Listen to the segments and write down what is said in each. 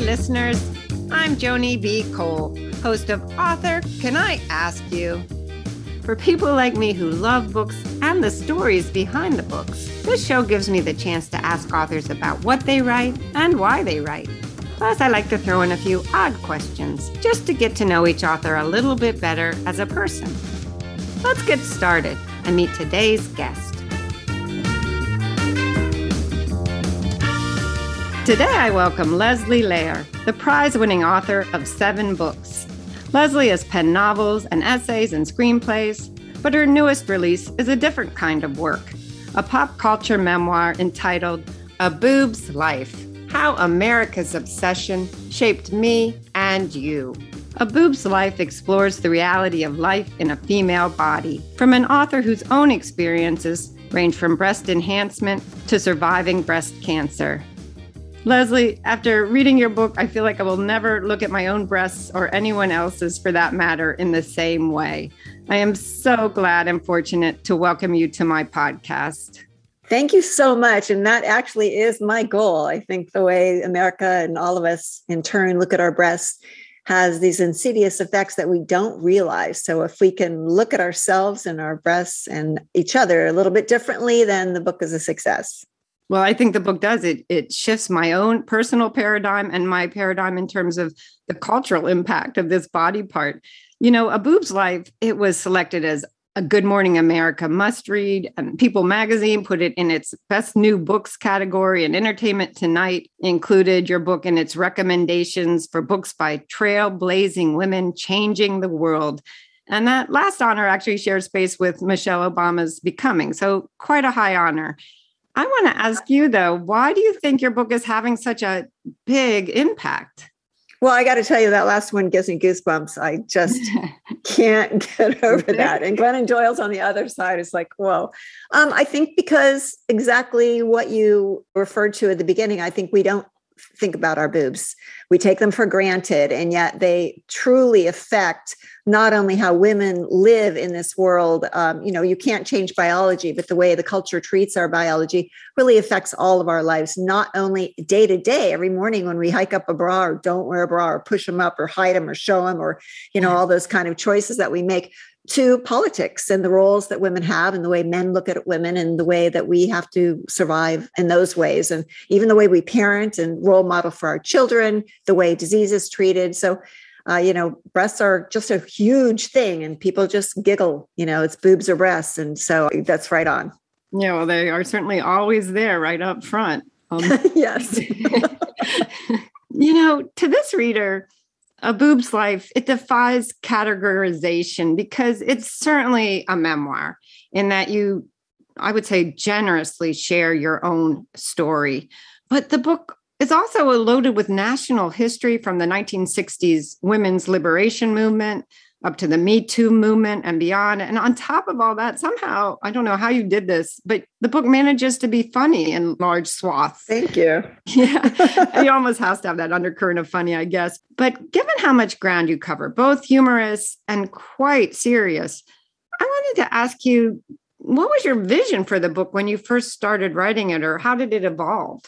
Listeners. I'm Joni B. Cole, host of Author Can I Ask You? For people like me who love books and the stories behind the books, this show gives me the chance to ask authors about what they write and why they write. Plus, I like to throw in a few odd questions just to get to know each author a little bit better as a person. Let's get started and meet today's guest. Today, I welcome Leslie Lehr, the prize winning author of seven books. Leslie has penned novels and essays and screenplays, but her newest release is a different kind of work a pop culture memoir entitled A Boob's Life How America's Obsession Shaped Me and You. A Boob's Life explores the reality of life in a female body from an author whose own experiences range from breast enhancement to surviving breast cancer. Leslie, after reading your book, I feel like I will never look at my own breasts or anyone else's for that matter in the same way. I am so glad and fortunate to welcome you to my podcast. Thank you so much. And that actually is my goal. I think the way America and all of us in turn look at our breasts has these insidious effects that we don't realize. So if we can look at ourselves and our breasts and each other a little bit differently, then the book is a success. Well, I think the book does it. It shifts my own personal paradigm and my paradigm in terms of the cultural impact of this body part. You know, A Boob's Life, it was selected as a Good Morning America must read, and People magazine put it in its best new books category, and Entertainment Tonight included your book in its recommendations for books by trailblazing women changing the world. And that last honor actually shares space with Michelle Obama's Becoming. So, quite a high honor. I want to ask you though, why do you think your book is having such a big impact? Well, I got to tell you, that last one gives me goosebumps. I just can't get over that. And Glennon Doyle's on the other side. is like, whoa. Um, I think because exactly what you referred to at the beginning, I think we don't think about our boobs. We take them for granted, and yet they truly affect not only how women live in this world. Um, you know, you can't change biology, but the way the culture treats our biology really affects all of our lives, not only day to day, every morning when we hike up a bra or don't wear a bra or push them up or hide them or show them or, you know, all those kind of choices that we make, to politics and the roles that women have and the way men look at women and the way that we have to survive in those ways. And even the way we parent and role model for our children the way disease is treated. So uh, you know breasts are just a huge thing and people just giggle you know it's boobs or breasts. And so that's right on. Yeah well they are certainly always there right up front. Um, yes. You know to this reader a boob's life it defies categorization because it's certainly a memoir in that you i would say generously share your own story. But the book is also loaded with national history from the 1960s women's liberation movement up to the Me Too movement and beyond. And on top of all that, somehow, I don't know how you did this, but the book manages to be funny in large swaths. Thank you. Yeah. it almost has to have that undercurrent of funny, I guess. But given how much ground you cover, both humorous and quite serious, I wanted to ask you what was your vision for the book when you first started writing it, or how did it evolve?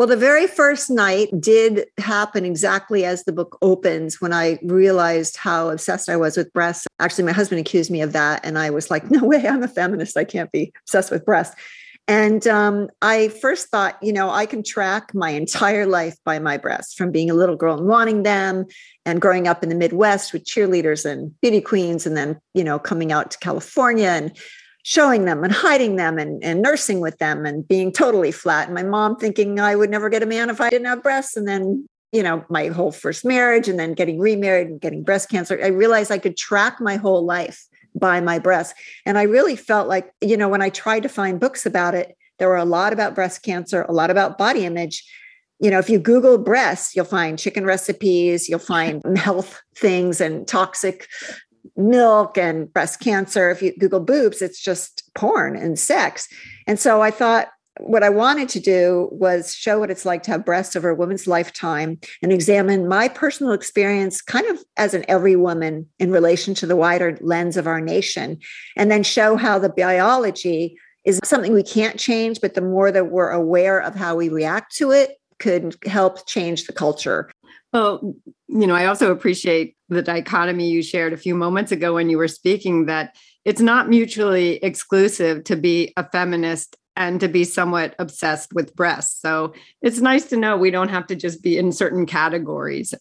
Well, the very first night did happen exactly as the book opens when I realized how obsessed I was with breasts. Actually, my husband accused me of that. And I was like, no way, I'm a feminist. I can't be obsessed with breasts. And um, I first thought, you know, I can track my entire life by my breasts from being a little girl and wanting them and growing up in the Midwest with cheerleaders and beauty queens, and then, you know, coming out to California and showing them and hiding them and, and nursing with them and being totally flat. And my mom thinking I would never get a man if I didn't have breasts. And then, you know, my whole first marriage and then getting remarried and getting breast cancer. I realized I could track my whole life by my breasts. And I really felt like, you know, when I tried to find books about it, there were a lot about breast cancer, a lot about body image. You know, if you Google breasts, you'll find chicken recipes, you'll find health things and toxic milk and breast cancer. If you Google boobs, it's just porn and sex. And so I thought what I wanted to do was show what it's like to have breasts over a woman's lifetime and examine my personal experience kind of as an every woman in relation to the wider lens of our nation. And then show how the biology is something we can't change, but the more that we're aware of how we react to it, could help change the culture. Well, you know, I also appreciate the dichotomy you shared a few moments ago when you were speaking that it's not mutually exclusive to be a feminist and to be somewhat obsessed with breasts. So it's nice to know we don't have to just be in certain categories.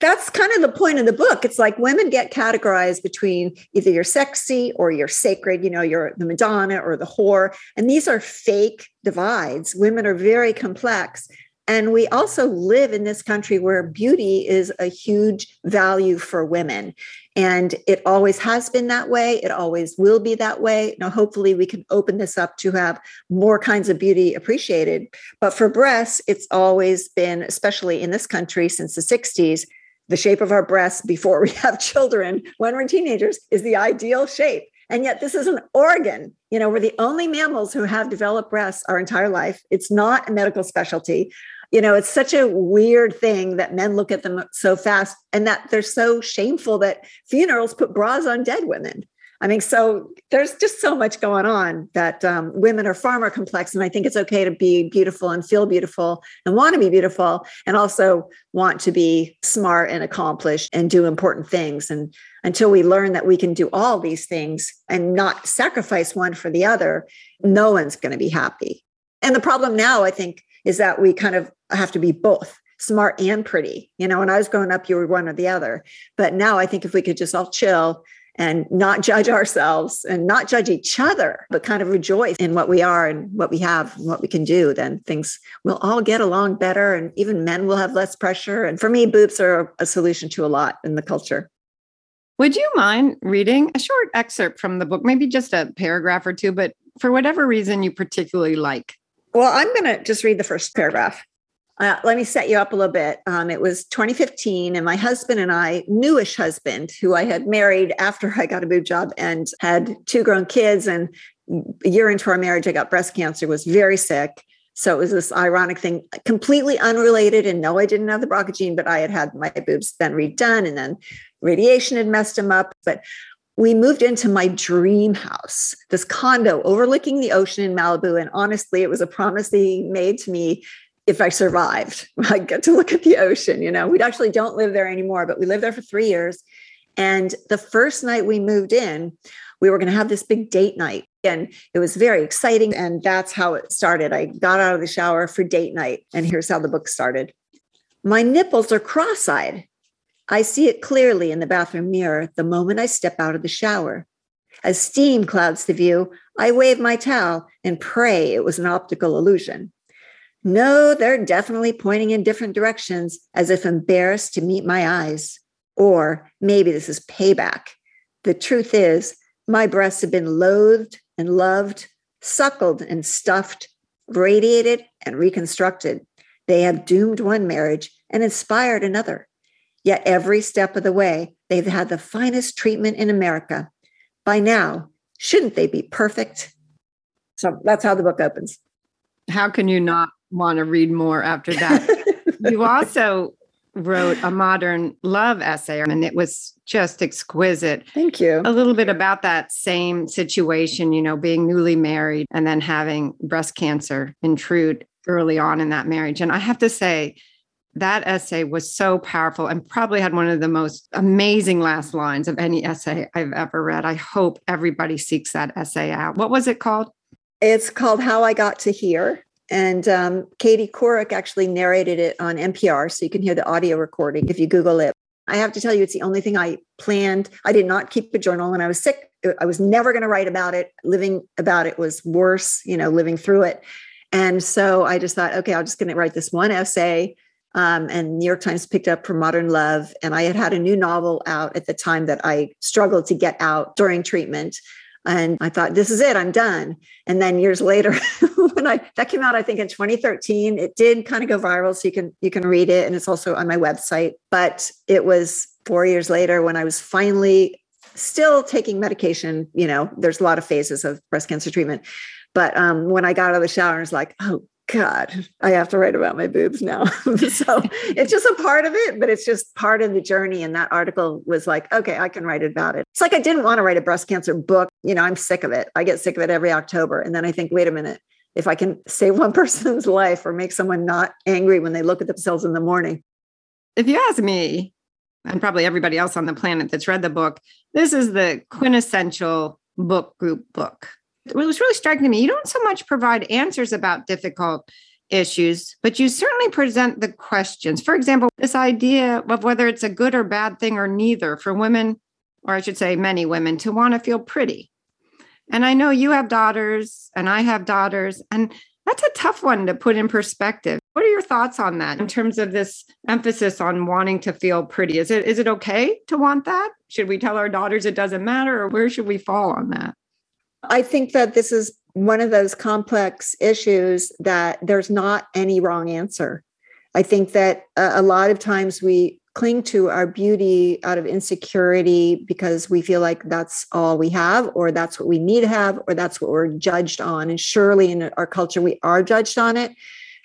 That's kind of the point of the book. It's like women get categorized between either you're sexy or you're sacred, you know, you're the Madonna or the whore. And these are fake divides. Women are very complex. And we also live in this country where beauty is a huge value for women. And it always has been that way. It always will be that way. Now, hopefully, we can open this up to have more kinds of beauty appreciated. But for breasts, it's always been, especially in this country since the 60s, the shape of our breasts before we have children when we're teenagers is the ideal shape. And yet, this is an organ. You know, we're the only mammals who have developed breasts our entire life. It's not a medical specialty you know it's such a weird thing that men look at them so fast and that they're so shameful that funerals put bras on dead women. I mean so there's just so much going on that um, women are far more complex and i think it's okay to be beautiful and feel beautiful and want to be beautiful and also want to be smart and accomplished and do important things. And until we learn that we can do all these things and not sacrifice one for the other no one's going to be happy. And the problem now i think is that we kind of have to be both smart and pretty. You know, when I was growing up, you were one or the other. But now I think if we could just all chill and not judge ourselves and not judge each other, but kind of rejoice in what we are and what we have and what we can do, then things will all get along better. And even men will have less pressure. And for me, boobs are a solution to a lot in the culture. Would you mind reading a short excerpt from the book, maybe just a paragraph or two, but for whatever reason you particularly like? Well, I'm going to just read the first paragraph. Uh, let me set you up a little bit. Um, it was 2015, and my husband and I, newish husband, who I had married after I got a boob job and had two grown kids. And a year into our marriage, I got breast cancer, was very sick. So it was this ironic thing, completely unrelated. And no, I didn't have the BRCA gene, but I had had my boobs then redone, and then radiation had messed them up. But we moved into my dream house, this condo overlooking the ocean in Malibu. And honestly, it was a promise he made to me if I survived. I get to look at the ocean. You know, we actually don't live there anymore, but we lived there for three years. And the first night we moved in, we were going to have this big date night. And it was very exciting. And that's how it started. I got out of the shower for date night. And here's how the book started. My nipples are cross eyed. I see it clearly in the bathroom mirror the moment I step out of the shower. As steam clouds the view, I wave my towel and pray it was an optical illusion. No, they're definitely pointing in different directions as if embarrassed to meet my eyes. Or maybe this is payback. The truth is, my breasts have been loathed and loved, suckled and stuffed, radiated and reconstructed. They have doomed one marriage and inspired another. Yet every step of the way, they've had the finest treatment in America. By now, shouldn't they be perfect? So that's how the book opens. How can you not want to read more after that? you also wrote a modern love essay, and it was just exquisite. Thank you. A little bit about that same situation, you know, being newly married and then having breast cancer intrude early on in that marriage. And I have to say, that essay was so powerful and probably had one of the most amazing last lines of any essay I've ever read. I hope everybody seeks that essay out. What was it called? It's called How I Got to Here. And um, Katie Couric actually narrated it on NPR, so you can hear the audio recording if you Google it. I have to tell you, it's the only thing I planned. I did not keep a journal when I was sick. I was never going to write about it. Living about it was worse, you know, living through it. And so I just thought, okay, I'm just going to write this one essay um, and New York Times picked up for Modern Love. And I had had a new novel out at the time that I struggled to get out during treatment. And I thought, this is it, I'm done. And then years later, when I that came out, I think in 2013, it did kind of go viral. So you can you can read it. And it's also on my website. But it was four years later when I was finally still taking medication. You know, there's a lot of phases of breast cancer treatment. But um, when I got out of the shower, I was like, oh God, I have to write about my boobs now. so it's just a part of it, but it's just part of the journey. And that article was like, okay, I can write about it. It's like I didn't want to write a breast cancer book. You know, I'm sick of it. I get sick of it every October. And then I think, wait a minute, if I can save one person's life or make someone not angry when they look at themselves in the morning. If you ask me, and probably everybody else on the planet that's read the book, this is the quintessential book group book. It was really striking to me. You don't so much provide answers about difficult issues, but you certainly present the questions. For example, this idea of whether it's a good or bad thing or neither for women, or I should say, many women, to want to feel pretty. And I know you have daughters and I have daughters, and that's a tough one to put in perspective. What are your thoughts on that in terms of this emphasis on wanting to feel pretty? Is it is it okay to want that? Should we tell our daughters it doesn't matter or where should we fall on that? I think that this is one of those complex issues that there's not any wrong answer. I think that a lot of times we cling to our beauty out of insecurity because we feel like that's all we have, or that's what we need to have, or that's what we're judged on. And surely in our culture, we are judged on it.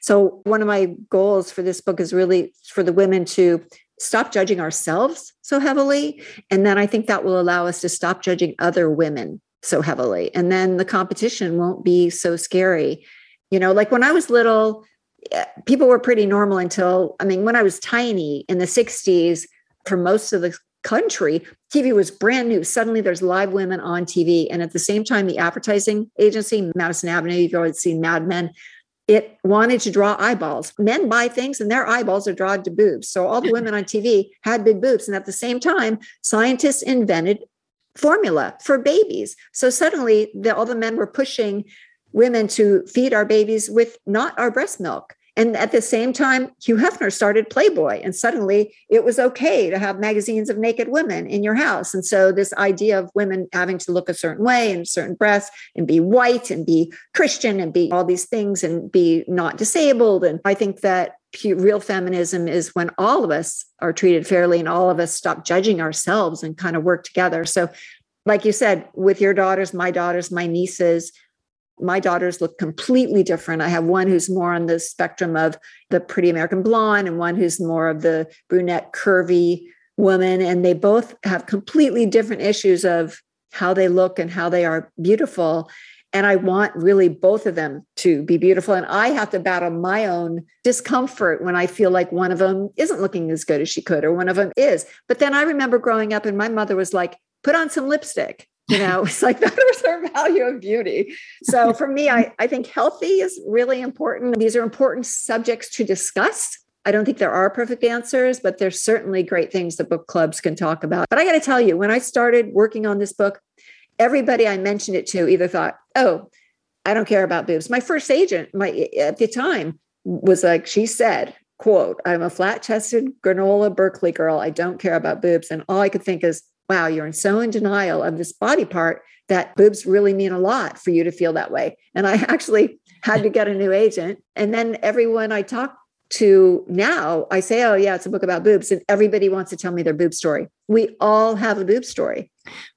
So, one of my goals for this book is really for the women to stop judging ourselves so heavily. And then I think that will allow us to stop judging other women so heavily. And then the competition won't be so scary. You know, like when I was little, eh, people were pretty normal until, I mean, when I was tiny in the 60s, for most of the country, TV was brand new. Suddenly there's live women on TV. And at the same time, the advertising agency, Madison Avenue, you've always seen Mad Men, it wanted to draw eyeballs. Men buy things and their eyeballs are drawn to boobs. So all the women on TV had big boobs. And at the same time, scientists invented formula for babies. So suddenly, the, all the men were pushing women to feed our babies with not our breast milk. And at the same time, Hugh Hefner started Playboy, and suddenly it was okay to have magazines of naked women in your house. And so, this idea of women having to look a certain way and certain breasts and be white and be Christian and be all these things and be not disabled. And I think that real feminism is when all of us are treated fairly and all of us stop judging ourselves and kind of work together. So, like you said, with your daughters, my daughters, my nieces, my daughters look completely different. I have one who's more on the spectrum of the pretty American blonde and one who's more of the brunette, curvy woman. And they both have completely different issues of how they look and how they are beautiful. And I want really both of them to be beautiful. And I have to battle my own discomfort when I feel like one of them isn't looking as good as she could, or one of them is. But then I remember growing up, and my mother was like, put on some lipstick. You know, it's like that was her value of beauty. So for me, I, I think healthy is really important. These are important subjects to discuss. I don't think there are perfect answers, but there's certainly great things that book clubs can talk about. But I got to tell you, when I started working on this book, everybody I mentioned it to either thought, oh, I don't care about boobs. My first agent, my at the time, was like, she said, quote, I'm a flat-chested granola Berkeley girl. I don't care about boobs. And all I could think is, wow, you're in so in denial of this body part that boobs really mean a lot for you to feel that way. And I actually had to get a new agent. And then everyone I talked to now, I say, oh, yeah, it's a book about boobs. And everybody wants to tell me their boob story. We all have a boob story.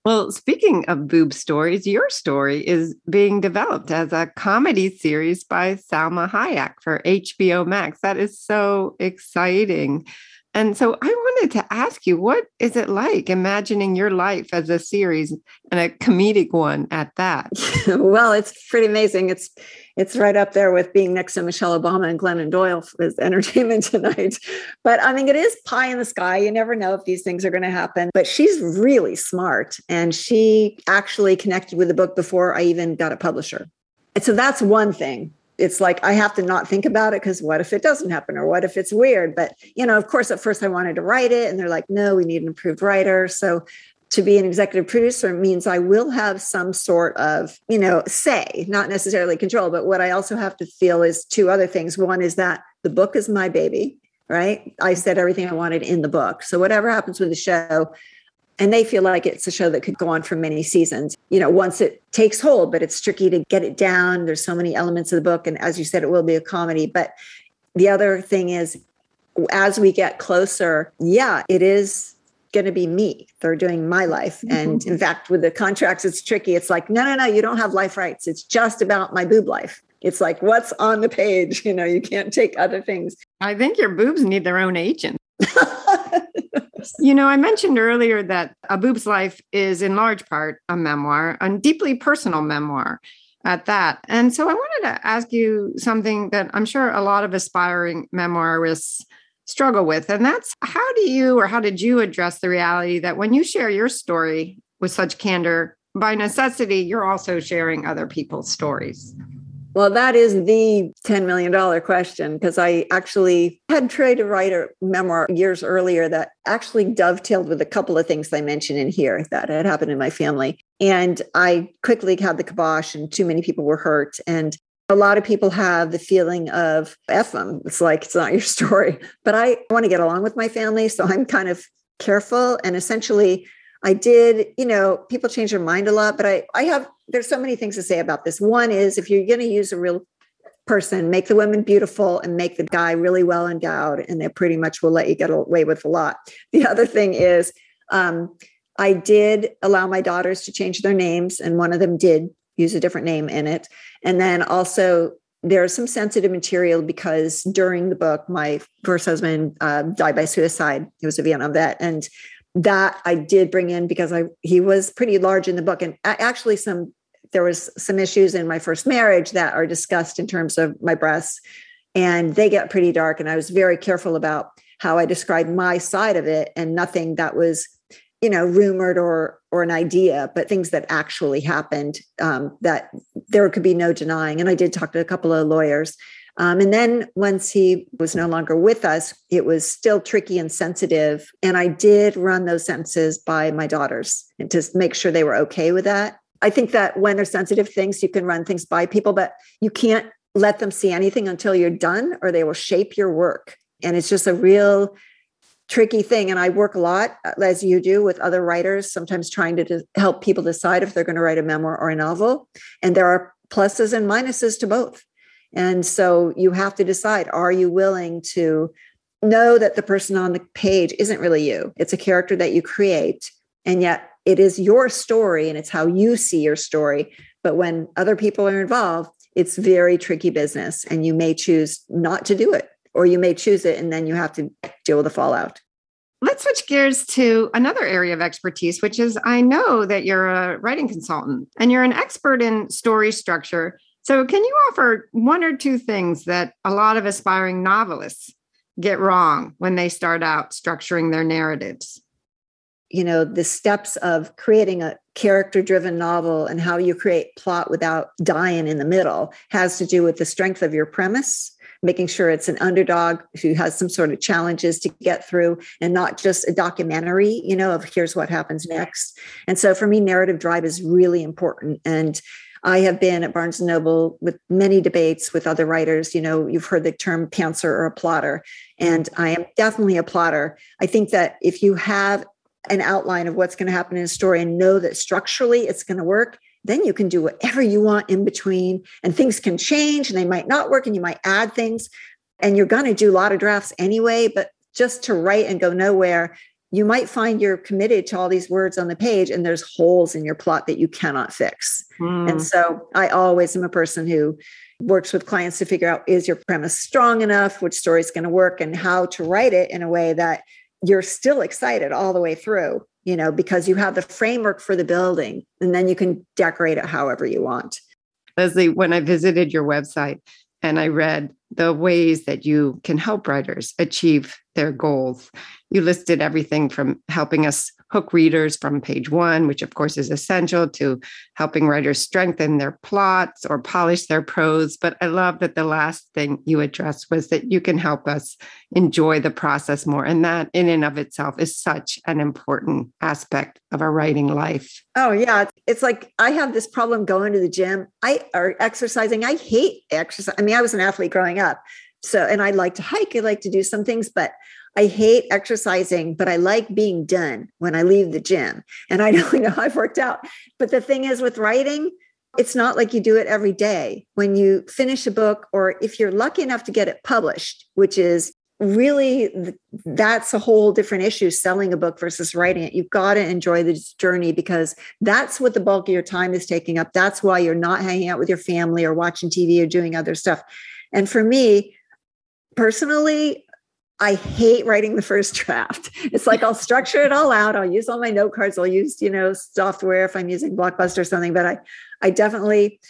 Well, speaking of boob stories, your story is being developed as a comedy series by Salma Hayek for HBO Max. That is so exciting. And so I wanted to ask you, what is it like imagining your life as a series and a comedic one at that? well, it's pretty amazing. It's it's right up there with being next to Michelle Obama and Glennon Doyle as Entertainment Tonight. But I mean, it is pie in the sky. You never know if these things are going to happen. But she's really smart, and she actually connected with the book before I even got a publisher. And so that's one thing it's like I have to not think about it because what if it doesn't happen or what if it's weird? But you know, of course, at first I wanted to write it, and they're like, no, we need an approved writer. So to be an executive producer means I will have some sort of, you know, say, not necessarily control, but what I also have to feel is two other things. One is that the book is my baby, right? I said everything I wanted in the book. So whatever happens with the show, and they feel like it's a show that could go on for many seasons. You know once it takes hold but it's tricky to get it down. There's so many elements of the book and as you said it will be a comedy. But the other thing is as we get closer yeah it is going to be me. They're doing my life. Mm-hmm. and in fact with the contracts it's tricky. It's like no no no you don't have life rights. It's just about my boob life. It's like what's on the page? You know you can't take other things. I think your boobs need their own agent you know, I mentioned earlier that A Life is in large part a memoir, a deeply personal memoir. at that. And so I wanted to ask you something that I'm sure a lot of aspiring memoirists struggle with. And that's how do you or how did you address the reality that when you share your story with such candor, by necessity, you're also sharing other people's stories? Well, that is the $10 million question because I actually had tried to write a memoir years earlier that actually dovetailed with a couple of things I mentioned in here that had happened in my family. And I quickly had the kibosh, and too many people were hurt. And a lot of people have the feeling of F them. It's like, it's not your story. But I want to get along with my family. So I'm kind of careful. And essentially, I did, you know, people change their mind a lot, but I, I have, there's so many things to say about this. One is if you're going to use a real person, make the women beautiful and make the guy really well endowed, and they pretty much will let you get away with a lot. The other thing is, um, I did allow my daughters to change their names, and one of them did use a different name in it. And then also, there's some sensitive material because during the book, my first husband uh, died by suicide. He was a Vietnam vet, and that I did bring in because I he was pretty large in the book, and actually some there was some issues in my first marriage that are discussed in terms of my breasts, and they get pretty dark. And I was very careful about how I described my side of it, and nothing that was you know rumored or or an idea but things that actually happened um, that there could be no denying and i did talk to a couple of lawyers um, and then once he was no longer with us, it was still tricky and sensitive. And I did run those sentences by my daughters and to make sure they were okay with that. I think that when there's sensitive things, you can run things by people, but you can't let them see anything until you're done or they will shape your work. And it's just a real tricky thing. And I work a lot, as you do, with other writers, sometimes trying to help people decide if they're going to write a memoir or a novel. And there are pluses and minuses to both. And so you have to decide are you willing to know that the person on the page isn't really you? It's a character that you create, and yet it is your story and it's how you see your story. But when other people are involved, it's very tricky business, and you may choose not to do it, or you may choose it, and then you have to deal with the fallout. Let's switch gears to another area of expertise, which is I know that you're a writing consultant and you're an expert in story structure so, can you offer one or two things that a lot of aspiring novelists get wrong when they start out structuring their narratives? You know, the steps of creating a character driven novel and how you create plot without dying in the middle has to do with the strength of your premise, making sure it's an underdog who has some sort of challenges to get through and not just a documentary, you know, of here's what happens next. And so for me, narrative drive is really important. And I have been at Barnes and Noble with many debates with other writers. You know, you've heard the term pantser or a plotter, and I am definitely a plotter. I think that if you have an outline of what's going to happen in a story and know that structurally it's going to work, then you can do whatever you want in between, and things can change and they might not work, and you might add things. And you're going to do a lot of drafts anyway, but just to write and go nowhere you might find you're committed to all these words on the page and there's holes in your plot that you cannot fix. Mm. And so I always am a person who works with clients to figure out is your premise strong enough, which story is going to work, and how to write it in a way that you're still excited all the way through, you know, because you have the framework for the building and then you can decorate it however you want. Leslie, when I visited your website and I read the ways that you can help writers achieve their goals. You listed everything from helping us hook readers from page one, which of course is essential to helping writers strengthen their plots or polish their prose. But I love that the last thing you addressed was that you can help us enjoy the process more. And that in and of itself is such an important aspect of our writing life. Oh yeah. It's like I have this problem going to the gym. I are exercising. I hate exercise. I mean, I was an athlete growing up. So and I like to hike, I like to do some things, but I hate exercising, but I like being done when I leave the gym. And I don't know I've worked out. But the thing is with writing, it's not like you do it every day. When you finish a book, or if you're lucky enough to get it published, which is really that's a whole different issue selling a book versus writing it you've got to enjoy the journey because that's what the bulk of your time is taking up that's why you're not hanging out with your family or watching tv or doing other stuff and for me personally I hate writing the first draft. It's like I'll structure it all out. I'll use all my note cards. I'll use, you know, software if I'm using Blockbuster or something. But I, I definitely,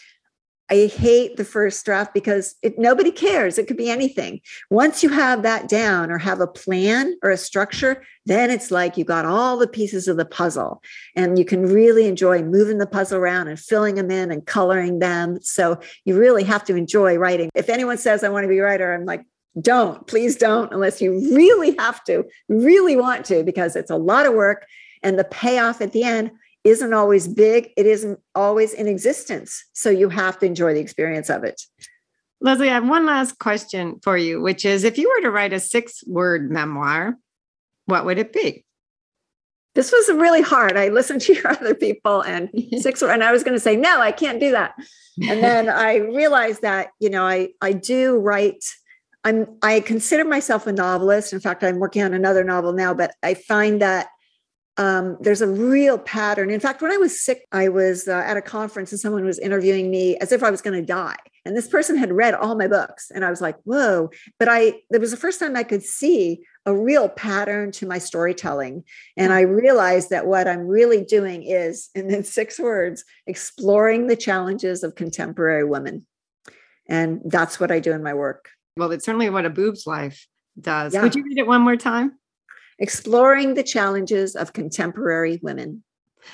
I hate the first draft because it, nobody cares. It could be anything. Once you have that down or have a plan or a structure, then it's like you got all the pieces of the puzzle and you can really enjoy moving the puzzle around and filling them in and coloring them. So you really have to enjoy writing. If anyone says, I want to be a writer, I'm like, don't, please don't, unless you really have to, really want to, because it's a lot of work and the payoff at the end isn't always big, it isn't always in existence. So you have to enjoy the experience of it. Leslie, I have one last question for you, which is if you were to write a six word memoir, what would it be? This was really hard. I listened to your other people and six, and I was going to say, no, I can't do that. And then I realized that, you know, I, I do write, I'm, I consider myself a novelist. In fact, I'm working on another novel now, but I find that um, there's a real pattern. In fact, when I was sick, I was uh, at a conference and someone was interviewing me as if I was going to die. And this person had read all my books. And I was like, whoa. But I, it was the first time I could see a real pattern to my storytelling. And I realized that what I'm really doing is, in six words, exploring the challenges of contemporary women. And that's what I do in my work. Well, it's certainly what a boob's life does. Yeah. Would you read it one more time? exploring the challenges of contemporary women.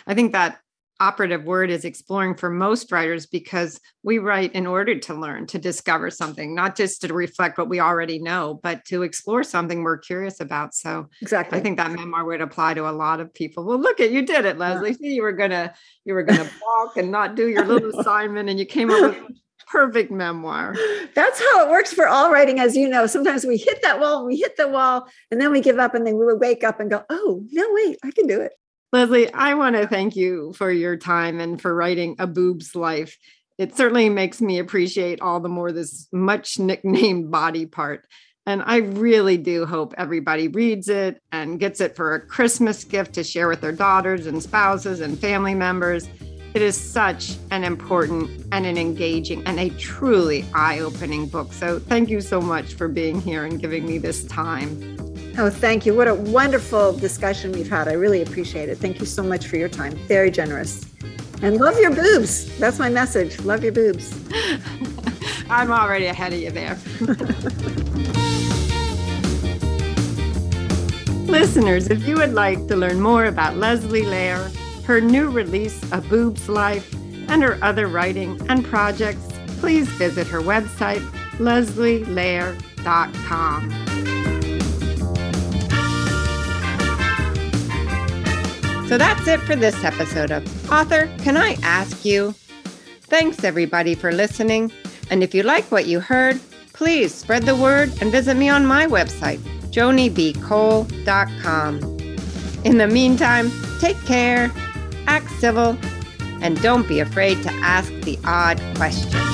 I think that operative word is exploring for most writers because we write in order to learn, to discover something, not just to reflect what we already know, but to explore something we're curious about. So exactly. I think that memoir would apply to a lot of people. Well, look at you did it, Leslie. Yeah. See, you were gonna you were gonna balk and not do your little assignment and you came up with perfect memoir. That's how it works for all writing, as you know. Sometimes we hit that wall, we hit the wall, and then we give up and then we wake up and go, oh, no, wait, I can do it. Leslie, I want to thank you for your time and for writing A Boob's Life. It certainly makes me appreciate all the more this much nicknamed body part. And I really do hope everybody reads it and gets it for a Christmas gift to share with their daughters and spouses and family members. It is such an important and an engaging and a truly eye opening book. So, thank you so much for being here and giving me this time. Oh, thank you. What a wonderful discussion we've had. I really appreciate it. Thank you so much for your time. Very generous. And love your boobs. That's my message. Love your boobs. I'm already ahead of you there. Listeners, if you would like to learn more about Leslie Lehr, her new release, A Boob's Life, and her other writing and projects, please visit her website, leslielehr.com. So that's it for this episode of Author Can I Ask You? Thanks everybody for listening. And if you like what you heard, please spread the word and visit me on my website, jonibcole.com. In the meantime, take care act civil, and don't be afraid to ask the odd question.